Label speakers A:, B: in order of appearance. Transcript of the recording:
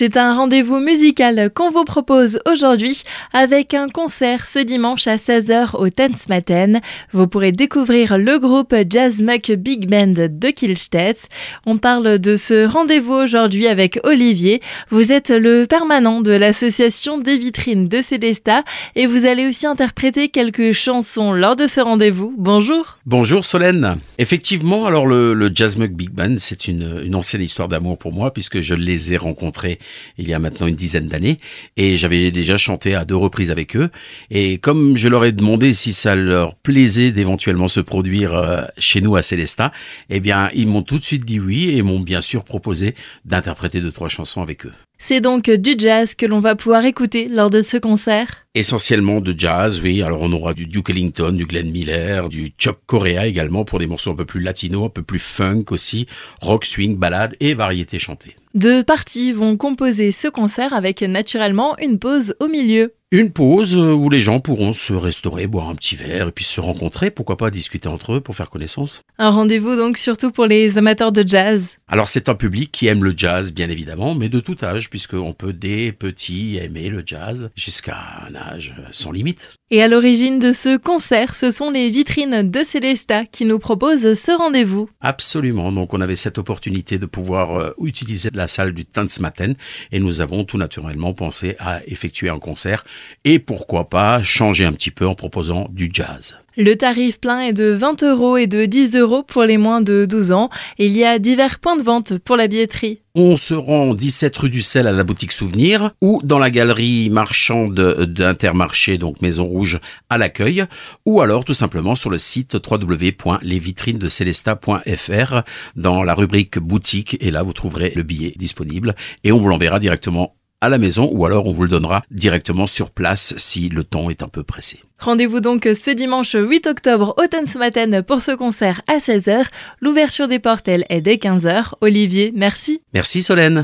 A: C'est un rendez-vous musical qu'on vous propose aujourd'hui avec un concert ce dimanche à 16h au Maten. Vous pourrez découvrir le groupe Jazz Muck Big Band de Kilstedt. On parle de ce rendez-vous aujourd'hui avec Olivier. Vous êtes le permanent de l'association des vitrines de Célesta et vous allez aussi interpréter quelques chansons lors de ce rendez-vous. Bonjour.
B: Bonjour Solène. Effectivement, alors le, Jazz Muck Big Band, c'est une ancienne histoire d'amour pour moi puisque je les ai rencontrés il y a maintenant une dizaine d'années et j'avais déjà chanté à deux reprises avec eux. Et comme je leur ai demandé si ça leur plaisait d'éventuellement se produire euh, chez nous à Célestat, eh bien, ils m'ont tout de suite dit oui et m'ont bien sûr proposé d'interpréter deux, trois chansons avec eux.
A: C'est donc du jazz que l'on va pouvoir écouter lors de ce concert
B: Essentiellement de jazz, oui. Alors on aura du Duke Ellington, du Glenn Miller, du Chuck Corea également pour des morceaux un peu plus latino, un peu plus funk aussi, rock, swing, ballade et variété chantée.
A: Deux parties vont composer ce concert avec naturellement une pause au milieu.
B: Une pause euh, où les gens pourront se restaurer, boire un petit verre et puis se rencontrer, pourquoi pas discuter entre eux pour faire connaissance.
A: Un rendez-vous donc surtout pour les amateurs de jazz.
B: Alors c'est un public qui aime le jazz bien évidemment, mais de tout âge puisqu'on peut des petits aimer le jazz jusqu'à un âge sans limite.
A: Et à l'origine de ce concert, ce sont les vitrines de Célesta qui nous proposent ce rendez-vous.
B: Absolument, donc on avait cette opportunité de pouvoir euh, utiliser la salle du Tanzmatten et nous avons tout naturellement pensé à effectuer un concert et pourquoi pas changer un petit peu en proposant du jazz.
A: Le tarif plein est de 20 euros et de 10 euros pour les moins de 12 ans. Il y a divers points de vente pour la billetterie.
B: On se rend 17 rue du Sel à la boutique Souvenir ou dans la galerie marchande d'Intermarché, donc Maison Rouge à l'accueil, ou alors tout simplement sur le site www.lesvitrinesdecelesta.fr dans la rubrique boutique et là vous trouverez le billet disponible et on vous l'enverra directement à la maison ou alors on vous le donnera directement sur place si le temps est un peu pressé.
A: Rendez-vous donc ce dimanche 8 octobre au Matin pour ce concert à 16h. L'ouverture des portes, est dès 15h. Olivier, merci.
B: Merci Solène.